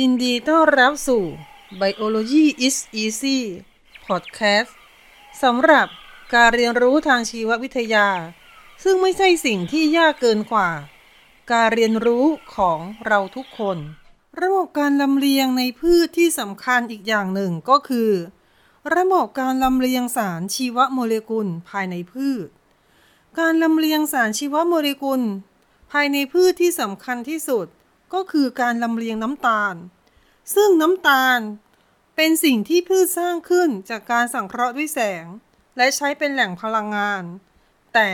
ยินดีต้อนรับสู่ Biology is Easy Podcast สำหรับการเรียนรู้ทางชีววิทยา ซึ่งไม่ใช่สิ่งที่ยากเกินกว่า การเรียนรู้ของเราทุกคน ระบบการลำเลียงในพืชที่สำคัญอีกอย่างหนึ่งก็คือ ระบบการลำเลียงสารชีวโมเลกุลภายในพืช การลำเลียงสารชีวโมเลกุล ภายในพืชที่สำคัญที่สุด ก็คือการลำเลียงน้ำตาล ซึ่งน้ำตาลเป็นสิ่งที่พืชสร้างขึ้นจากการสังเคราะห์ด้วยแสง และใช้เป็นแหล่งพลังงาน แต่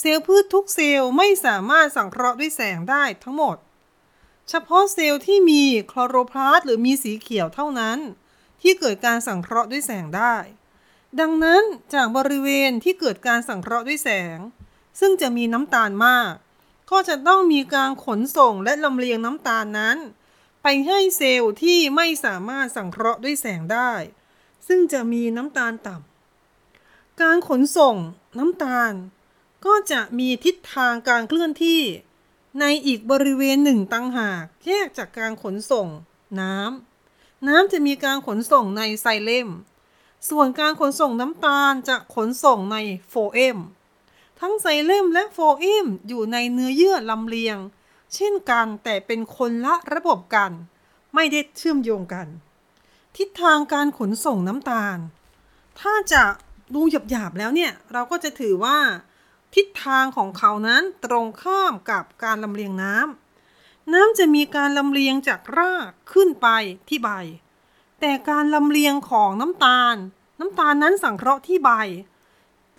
เซลล์พืชทุกเซลล์ไม่สามารถสังเคราะห์ด้วยแสงได้ทั้งหมด เฉพาะเซลล์ที่มีคลอโรพลาสต์หรือมีสีเขียวเท่านั้น ที่เกิดการสังเคราะห์ด้วยแสงได้ ดังนั้นจากบริเวณที่เกิดการสังเคราะห์ด้วยแสง ซึ่งจะมีน้ำตาลมาก ก็จะต้องมีการขนส่งและลำเลียงน้ำตาลนั้น ไปให้เซลล์ที่ไม่สามารถสังเคราะห์ด้วยแสงได้ ซึ่งจะมีน้ำตาลต่ำการขนส่งน้ำตาล ก็จะมีทิศทางการเคลื่อนที่ ในอีกบริเวณหนึ่งตั้งหากแยกจากการขนส่ง น้ำน้ำจะมีการขนส่งในไซเลมส่วนการขนส่งน้ำตาลจะขนส่งในโฟเอม ทั้งไซเลมและโฟเอมอยู่ในเนื้อเยื่อลำเลียง เช่นกันแต่เป็นคนละระบบกัน ไม่ได้เชื่อมโยงกัน ทิศทางการขนส่งน้ำตาล ถ้าจะดูหยาบๆแล้วเนี่ย เราก็จะถือว่า ทิศทางของเขานั้นตรงข้ามกับการลำเลียงน้ำน้ำจะมีการลำเลียงจากรากขึ้นไปที่ใบ แต่การลำเลียงของน้ำตาล น้ำตาลนั้นสังเคราะห์ที่ใบ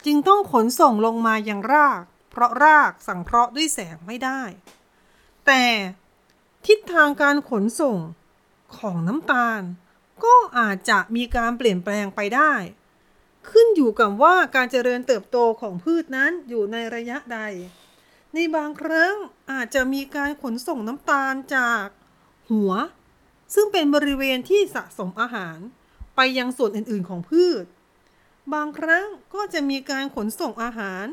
จึงต้องขนส่งลงมายังราก เพราะรากสังเคราะห์ด้วยแสงไม่ได้ แต่ทิศทางการขนส่งของน้ำตาล ก็อาจจะมีการเปลี่ยนแปลงไปได้ ขึ้นอยู่กับว่าการเจริญเติบโตของพืชนั้นอยู่ในระยะใด ในบางครั้งอาจจะมีการขนส่งน้ำตาลจากหัว ซึ่งเป็นบริเวณที่สะสมอาหาร ไปยังส่วนอื่นๆของพืช บางครั้งก็จะมีการขนส่งอาหาร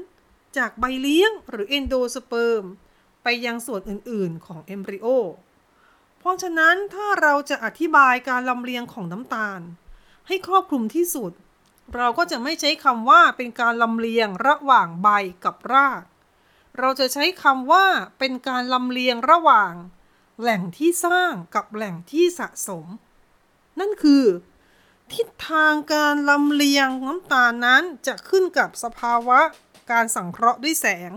จากใบเลี้ยงหรือเอนโดสเปิร์มไปยังส่วนอื่นๆของเอมบริโอ เพราะฉะนั้นถ้าเราจะอธิบายการลำเลียงของน้ำตาล ให้ครอบคลุมที่สุด เราก็จะไม่ใช้คำว่าเป็นการลำเลียงระหว่างใบกับราก เราจะใช้คำว่าเป็นการลำเลียงระหว่าง แหล่งที่สร้างกับแหล่งที่สะสม นั่นคือ ทิศทางการลำเลียงน้ำตาลนั้นจะขึ้นกับสภาวะการสังเคราะห์ด้วยแสง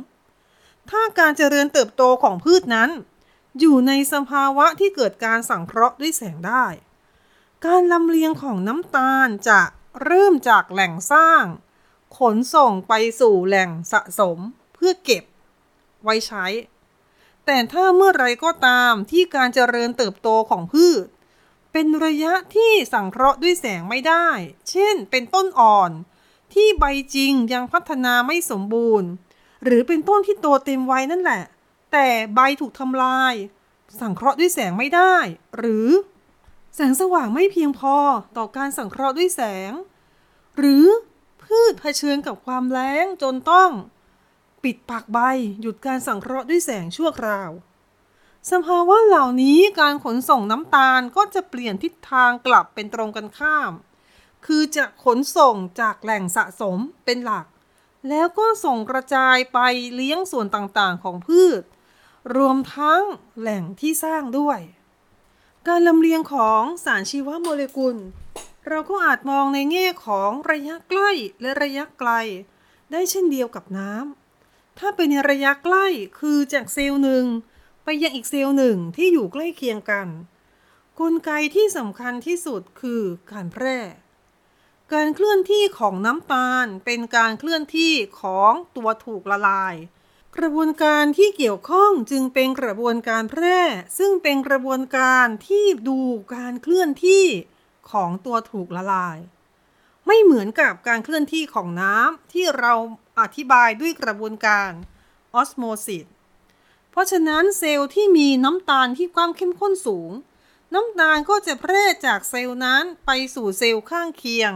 ถ้าการเจริญเติบโตของพืชนั้น อยู่ในสภาวะที่เกิดการสังเคราะห์ด้วยแสงได้ การลำเลียงของน้ำตาลจะเริ่มจากแหล่งสร้าง ขนส่งไปสู่แหล่งสะสมเพื่อเก็บ ไว้ใช้ แต่ถ้าเมื่อไรก็ตามที่การเจริญเติบโตของพืช เป็นระยะที่สังเคราะห์ด้วยแสงไม่ได้ เช่น เป็นต้นอ่อน ที่ใบจริงยังพัฒนาไม่สมบูรณ์ หรือเป็นต้นที่โตเต็มวัยนั่นแหละ แต่ใบถูกทำลาย สังเคราะห์ด้วยแสงไม่ได้ หรือ แสงสว่างไม่เพียงพอต่อการสังเคราะห์ด้วยแสง หรือพืชเผชิญกับความแล้งจนต้อง ปิดปากใบหยุดการสังเคราะห์ด้วยแสงชั่วคราว สภาวะเหล่านี้การขนส่งน้ำตาลก็จะเปลี่ยนทิศทางกลับเป็นตรงกันข้าม คือจะขนส่งจากแหล่งสะสมเป็นหลัก แล้วก็ส่งกระจายไปเลี้ยงส่วนต่างๆของพืช รวมทั้งแหล่งที่สร้างด้วย การลำเลียงของสารชีวโมเลกุล เราก็อาจมองในแง่ของระยะใกล้และระยะไกล ได้เช่นเดียวกับน้ำถ้าเป็นในระยะใกล้คือจากเซลล์หนึ่ง ไปยังอีกเซลล์หนึ่งที่อยู่ใกล้เคียงกัน กลไกที่สำคัญที่สุดคือการแพร่ การเคลื่อนที่ของน้ำตาลเป็นการเคลื่อนที่ของตัวถูกละลาย กระบวนการที่เกี่ยวข้องจึงเป็นกระบวนการแพร่ ซึ่งเป็นกระบวนการที่ดูการเคลื่อนที่ของตัวถูกละลาย ไม่เหมือนกับการเคลื่อนที่ของน้ำที่เราอธิบายด้วยกระบวนการออสโมซิส เพราะฉะนั้นเซลล์ที่มีน้ำตาลที่ความเข้มข้นสูง น้ำตาลก็จะแพร่จากเซลล์นั้นไปสู่เซลล์ข้างเคียง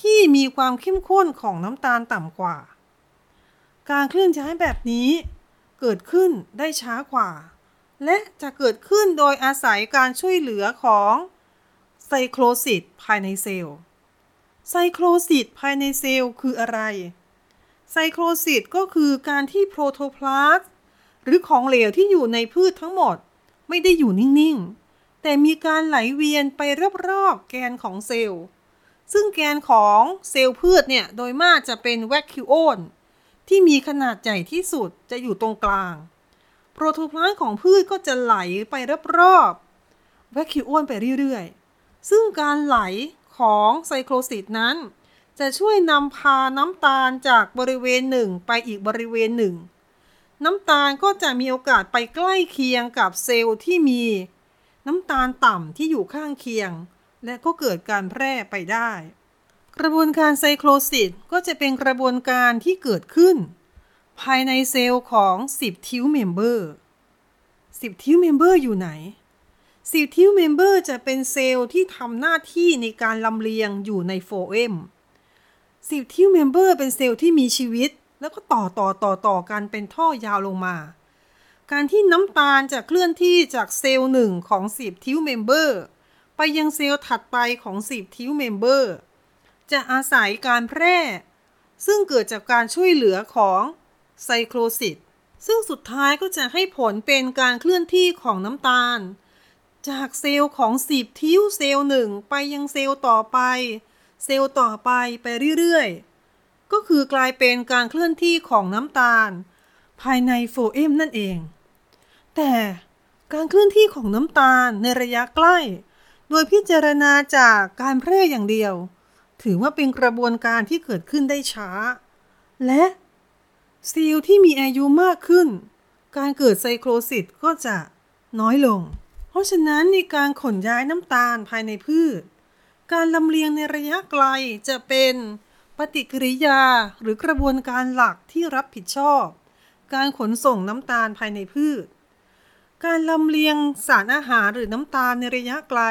ที่มีความเข้มข้นของน้ำตาลต่ำกว่า การเคลื่อนย้ายแบบนี้ เกิดขึ้นได้ช้ากว่า และจะเกิดขึ้นโดยอาศัยการช่วยเหลือของไซโคลซิตภายในเซลล์ ไซโคลซิตภายในเซลล์คืออะไร ไซโคลซิตก็คือการที่โปรโตพลาส หรือของเหลวที่อยู่ในพืชทั้งหมด ไม่ได้อยู่นิ่งๆ แต่มีการไหลเวียนไปรอบๆแกนของเซลล์ ซึ่งแกนของเซลล์พืชเนี่ย โดยมากจะเป็นแวคคิโอนที่มีขนาดใหญ่ที่สุดจะอยู่ตรงกลาง โปรโตพลาสของพืชก็จะไหลไปรอบๆแวคคิโอนไปเรื่อยๆ ซึ่งการไหลของไซโคลซิตนั้น จะช่วยนำพาน้ำตาลจากบริเวณหนึ่งไปอีกบริเวณหนึ่ง น้ำตาลก็จะมีโอกาสไปใกล้เคียงกับเซลล์ที่มี น้ำตาลต่ำที่อยู่ข้างเคียง และก็เกิดการแพร่ไปได้ กระบวนการ cyclosis ก็จะเป็นกระบวนการที่เกิดขึ้น ภายในเซลล์ของ sieve tube member sieve tube member อยู่ไหน sieve tube member จะเป็นเซลล์ที่ทำหน้าที่ในการลำเลียงอยู่ใน phloem sieve tube member เป็นเซลล์ที่มีชีวิต แล้วก็ต่อต่อต่อต่อกันเป็นท่อยาวลงมา การที่น้ำตาลจะเคลื่อนที่จากเซลล์หนึ่งของ sieve tube member ไปยังเซลล์ถัดไปของ sieve tube member จะอาศัยการแพร่ ซึ่งเกิดจากการช่วยเหลือของ cyclosis ซึ่งสุดท้ายก็จะให้ผลเป็นการเคลื่อนที่ของน้ำตาล จากเซลล์ของ sieve tube เซลล์หนึ่งไปยังเซลล์ต่อไป เซลล์ต่อไปไปเรื่อยๆ ก็คือกลายเป็นการเคลื่อนที่ของน้ำตาล ภายในโฟเอมนั่นเอง แต่การเคลื่อนที่ของน้ำตาลในระยะใกล้ โดยพิจารณาจากการแพร่อย่างเดียว ถือว่าเป็นกระบวนการที่เกิดขึ้นได้ช้า และเซลล์ที่มีอายุมากขึ้น การเกิดไซโคลซิสก็จะน้อยลง เพราะฉะนั้นในการขนย้ายน้ำตาลภายในพืช การลำเลียงในระยะไกลจะเป็น ปฏิกิริยาหรือกระบวนการหลักที่รับผิดชอบ การขนส่งน้ำตาลภายในพืช การลำเลียงสารอาหารหรือน้ำตาลในระยะไกล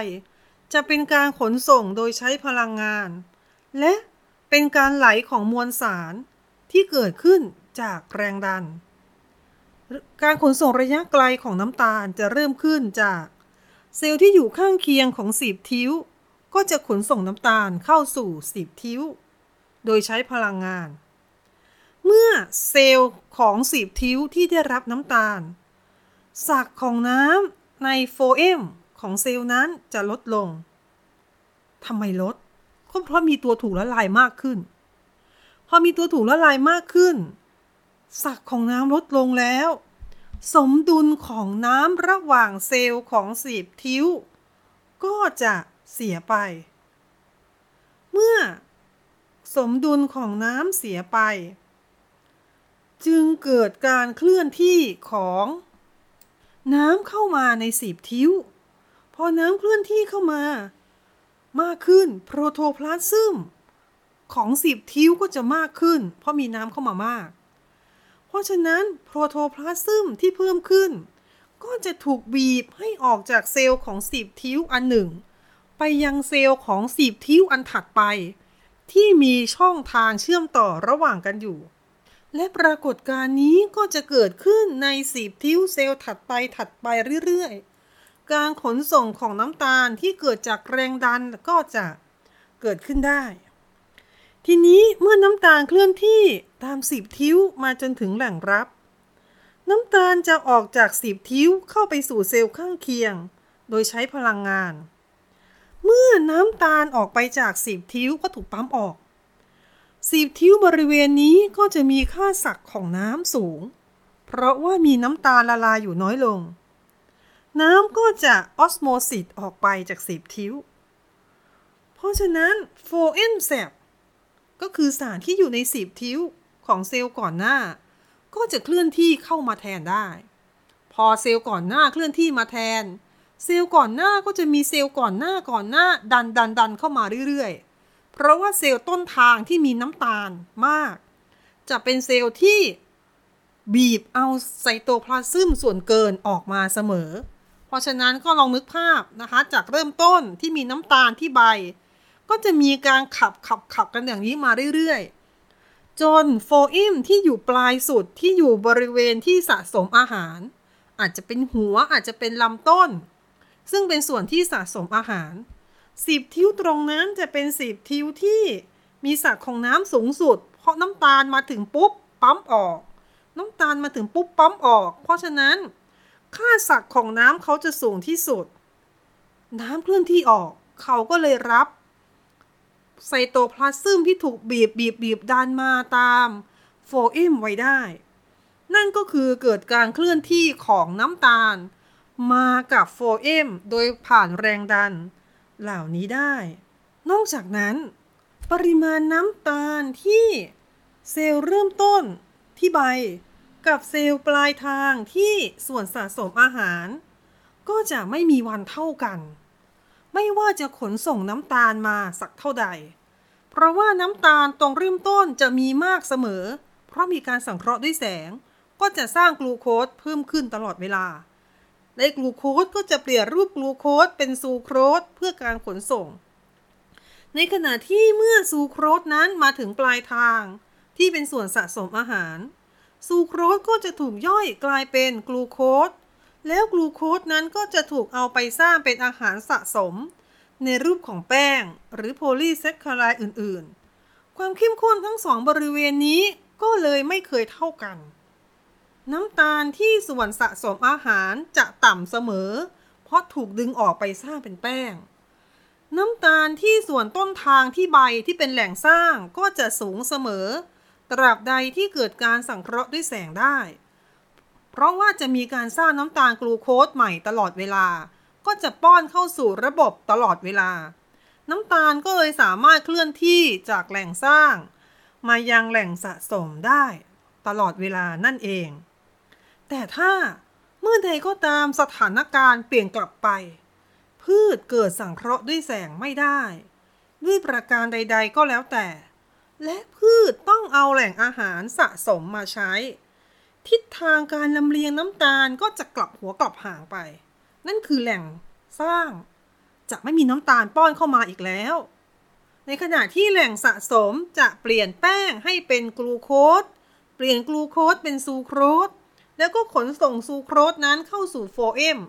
จะเป็นการขนส่งโดยใช้พลังงาน และเป็นการไหลของมวลสารที่เกิดขึ้นจากแรงดัน การขนส่งระยะไกลของน้ำตาลจะเริ่มขึ้นจาก เซลล์ที่อยู่ข้างเคียงของสีบทิ้ว ก็จะขนส่งน้ำตาลเข้าสู่สีบทิ้ว โดยใช้พลังงาน เมื่อเซลล์ของสีบทิ้วที่ได้รับน้ำตาล สักของน้ำในโฟเอมของเซลล์นั้นจะลดลงทำไมลดก็เพราะมีตัวถูกละลายมากขึ้น พอมีตัวถูกละลายมากขึ้น สักของน้ำลดลงแล้ว สมดุลของน้ำระหว่างเซลล์ของสีบทิ้ว ก็จะเสียไป เมื่อ สมดุลของน้ำเสียไป จึงเกิดการเคลื่อนที่ของ น้ำเข้ามาในสีบทิ้ว พอน้ำเคลื่อนที่เข้ามา มากขึ้นโปรโตพลาซึมของสีบทิ้วก็จะมากขึ้น เพราะมีน้ำเข้ามามาก เพราะฉะนั้นโปรโตพลาซึมที่เพิ่มขึ้น ก็จะถูกบีบให้ออกจากเซลล์ของสีบทิ้วอันหนึ่ง ไปยังเซลล์ของสีบทิ้วอันถัดไป ที่มีช่องทางเชื่อมต่อระหว่างกันอยู่ และปรากฏการณ์นี้ก็จะเกิดขึ้นในสีบทิ้วเซลล์ถัดไปถัดไปเรื่อยๆ การขนส่งของน้ำตาลที่เกิดจากแรงดันก็จะเกิดขึ้นได้ ทีนี้เมื่อน้ำตาลเคลื่อนที่ตามสีบทิ้วมาจนถึงแหล่งรับ น้ำตาลจะออกจากสีบทิ้วเข้าไปสู่เซลล์ข้างเคียง โดยใช้พลังงาน เมื่อน้ำตาลออกไปจากสีบทิ้วก็ถูกปั๊มออกสีบทิ้วบริเวณนี้ก็จะมีค่าศักของน้ำสูง เพราะว่ามีน้ำตาลละลายอยู่น้อยลง น้ำก็จะออสโมซิสออกไปจากสีบทิ้ว เพราะฉะนั้น phloem sap ก็คือสารที่อยู่ใน sieve tube ของเซลล์ก่อนหน้า ก็จะเคลื่อนที่เข้ามาแทนได้ พอเซลล์ก่อนหน้าเคลื่อนที่มาแทน เซลล์ก่อนหน้าก็จะมีเซลล์ก่อนหน้าก่อนหน้าดันดันดันเข้ามาเรื่อยๆ เพราะว่าเซลล์ต้นทางที่มีน้ำตาลมาก จะเป็นเซลล์ที่บีบเอาไซโตพลาซึมส่วนเกินออกมาเสมอ เพราะฉะนั้นก็ลองนึกภาพนะคะ จากเริ่มต้นที่มีน้ำตาลที่ใบ ก็จะมีการขับขับขับกันอย่างนี้มาเรื่อยๆ จนโฟอิมที่อยู่ปลายสุดที่อยู่บริเวณที่สะสมอาหาร อาจจะเป็นหัวอาจจะเป็นลำต้น ซึ่งเป็นส่วนที่สะสมอาหารสีบทิ้วตรงนั้นจะเป็นสีบทิ้วที่มีสัดของน้ำสูงสุด เพราะน้ำตาลมาถึงปุ๊บปั๊มออก น้ำตาลมาถึงปุ๊บปั๊มออก เพราะฉะนั้น ค่าสักของน้ำเขาจะสูงที่สุด น้ำเคลื่อนที่ออก เขาก็เลยรับไซโตพลาซึมที่ถูกบีบบีบบีบดันมาตามโฟเอมไว้ได้ นั่นก็คือเกิดการเคลื่อนที่ของน้ำตาล มากับโฟเอมโดยผ่านแรงดัน เหล่านี้ได้ นอกจากนั้น ปริมาณน้ำตาลที่เซลล์เริ่มต้นที่ใบกับเซลล์ปลายทางที่ส่วนสะสมอาหาร ก็จะไม่มีวันเท่ากัน ไม่ว่าจะขนส่งน้ำตาลมาสักเท่าใด เพราะว่าน้ำตาลตรงเริ่มต้นจะมีมากเสมอ เพราะมีการสังเคราะห์ด้วยแสง ก็จะสร้างกลูโคสเพิ่มขึ้นตลอดเวลา ในกลูโคสก็จะเปลี่ยนรูปกลูโคสเป็นซูโครสเพื่อการขนส่ง ในขณะที่เมื่อซูโครสนั้นมาถึงปลายทาง ที่เป็นส่วนสะสมอาหาร ซูโครสก็จะถูกย่อยกลายเป็นกลูโคสแล้วกลูโคสนั้นก็จะถูกเอาไปสร้างเป็นอาหารสะสม ในรูปของแป้ง หรือโพลีแซคคารายอื่นๆ ความเข้มข้นทั้งสองบริเวณนี้ก็เลยไม่เคยเท่ากัน น้ำตาลที่ส่วนสะสมอาหารจะต่ำเสมอ เพราะถูกดึงออกไปสร้างเป็นแป้ง น้ำตาลที่ส่วนต้นทางที่ใบที่เป็นแหล่งสร้างก็จะสูงเสมอ ตราบใดที่เกิดการสังเคราะห์ด้วยแสงได้ เพราะว่าจะมีการสร้างน้ำตาลกลูโคสใหม่ตลอดเวลา ก็จะป้อนเข้าสู่ระบบตลอดเวลา น้ำตาลก็เลยสามารถเคลื่อนที่จากแหล่งสร้าง มายังแหล่งสะสมได้ ตลอดเวลานั่นเอง แต่ถ้าเมื่อใดก็ตามสถานการณ์เปลี่ยนกลับไป พืชเกิดสังเคราะห์ด้วยแสงไม่ได้ ด้วยประการใด ๆ ก็แล้วแต่ และพืชต้องเอาแหล่งอาหารสะสมมาใช้ ทิศทางการลำเลียงน้ำตาลก็จะกลับหัวกลับหางไป นั่นคือแหล่งสร้าง จะไม่มีน้ำตาลป้อนเข้ามาอีกแล้ว ในขณะที่แหล่งสะสมจะเปลี่ยนแป้งให้เป็นกลูโคสเปลี่ยนกลูโคสเป็นซูโครส แล้วก็ขนส่งซูโครสนั้นเข้าสู่โฟเอม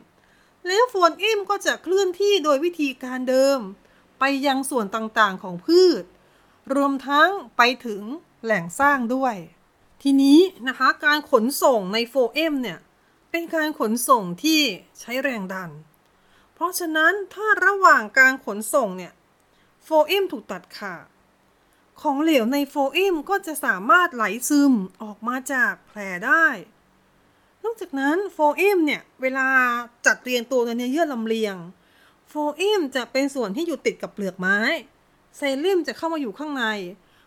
แล้วโฟเอมก็จะเคลื่อนที่โดยวิธีการเดิม ไปยังส่วนต่างๆของพืช รวมทั้งไปถึงแหล่งสร้างด้วย ทีนี้นะคะการขนส่งในโฟเอมเนี่ย เป็นการขนส่งที่ใช้แรงดัน เพราะฉะนั้นถ้าระหว่างการขนส่งเนี่ยโฟเอมถูกตัดขาดของเหลวในโฟเอมก็จะสามารถไหลซึมออกมาจากแผลได้ นอกจากนั้นโฟเอมเนี่ย เวลาจัดเรียงตัวในเนื้อเยื่อลำเลียงโฟเอมจะเป็นส่วนที่อยู่ติดกับเปลือกไม้ไซลิมจะเข้ามาอยู่ข้างใน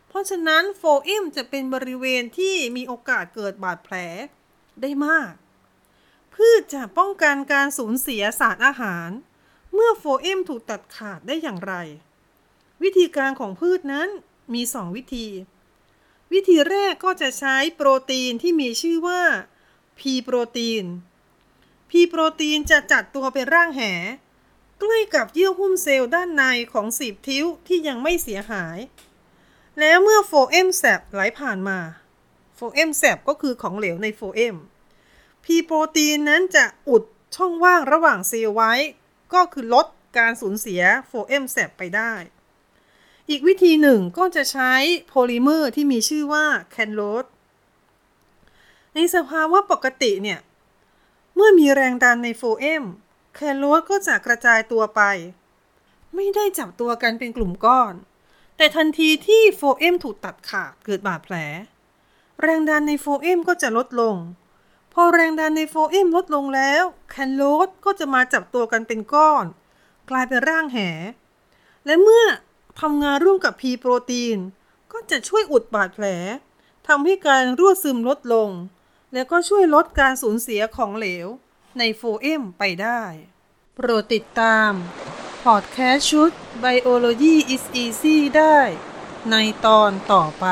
เพราะฉะนั้นโฟอิมจะเป็นบริเวณที่มีโอกาสเกิดบาดแผลได้มาก พืชจะป้องกันการสูญเสียสารอาหาร เมื่อโฟอิมถูกตัดขาดได้อย่างไร วิธีการของพืชนั้นมี 2 วิธี วิธีแรกก็จะใช้โปรตีนที่มีชื่อว่า P-protein P-protein จะจัดตัวเป็นร่างแหใกล้กับเยื่อหุ้มเซลล์ด้านในของ sieve tube ที่ยังไม่เสียหาย แล้วเมื่อ phloem sap ไหลผ่านมา phloem sap ก็คือของเหลวในโฟเอมP-protein นั้นจะอุดช่องว่างระหว่างเซลล์ไว้ ก็คือลดการสูญเสีย phloem sap ไปได้ อีกวิธีหนึ่งก็จะใช้โพลิเมอร์ที่มีชื่อว่า callose ในสภาวะปกติเนี่ย เมื่อมีแรงดันใน phloem callose ก็จะกระจายตัวไป ไม่ได้จับตัวกันเป็นกลุ่มก้อน แต่ทันทีที่โฟเอมถูกตัดขาดเกิดบาดแผล แรงดันในโฟเอมก็จะลดลง พอแรงดันในโฟเอมลดลงแล้ว callose ก็จะมาจับตัวกันเป็นก้อน กลายเป็นร่างแห และเมื่อทำงานร่วมกับ P-protein ก็จะช่วยอุดบาดแผลทำให้การรั่วซึมลดลง แล้วก็ช่วยลดการสูญเสียของเหลวในโฟเอมไปได้ โปรดติดตาม พอดแคสต์ชุด Biology is Easy ได้ ในตอนต่อไป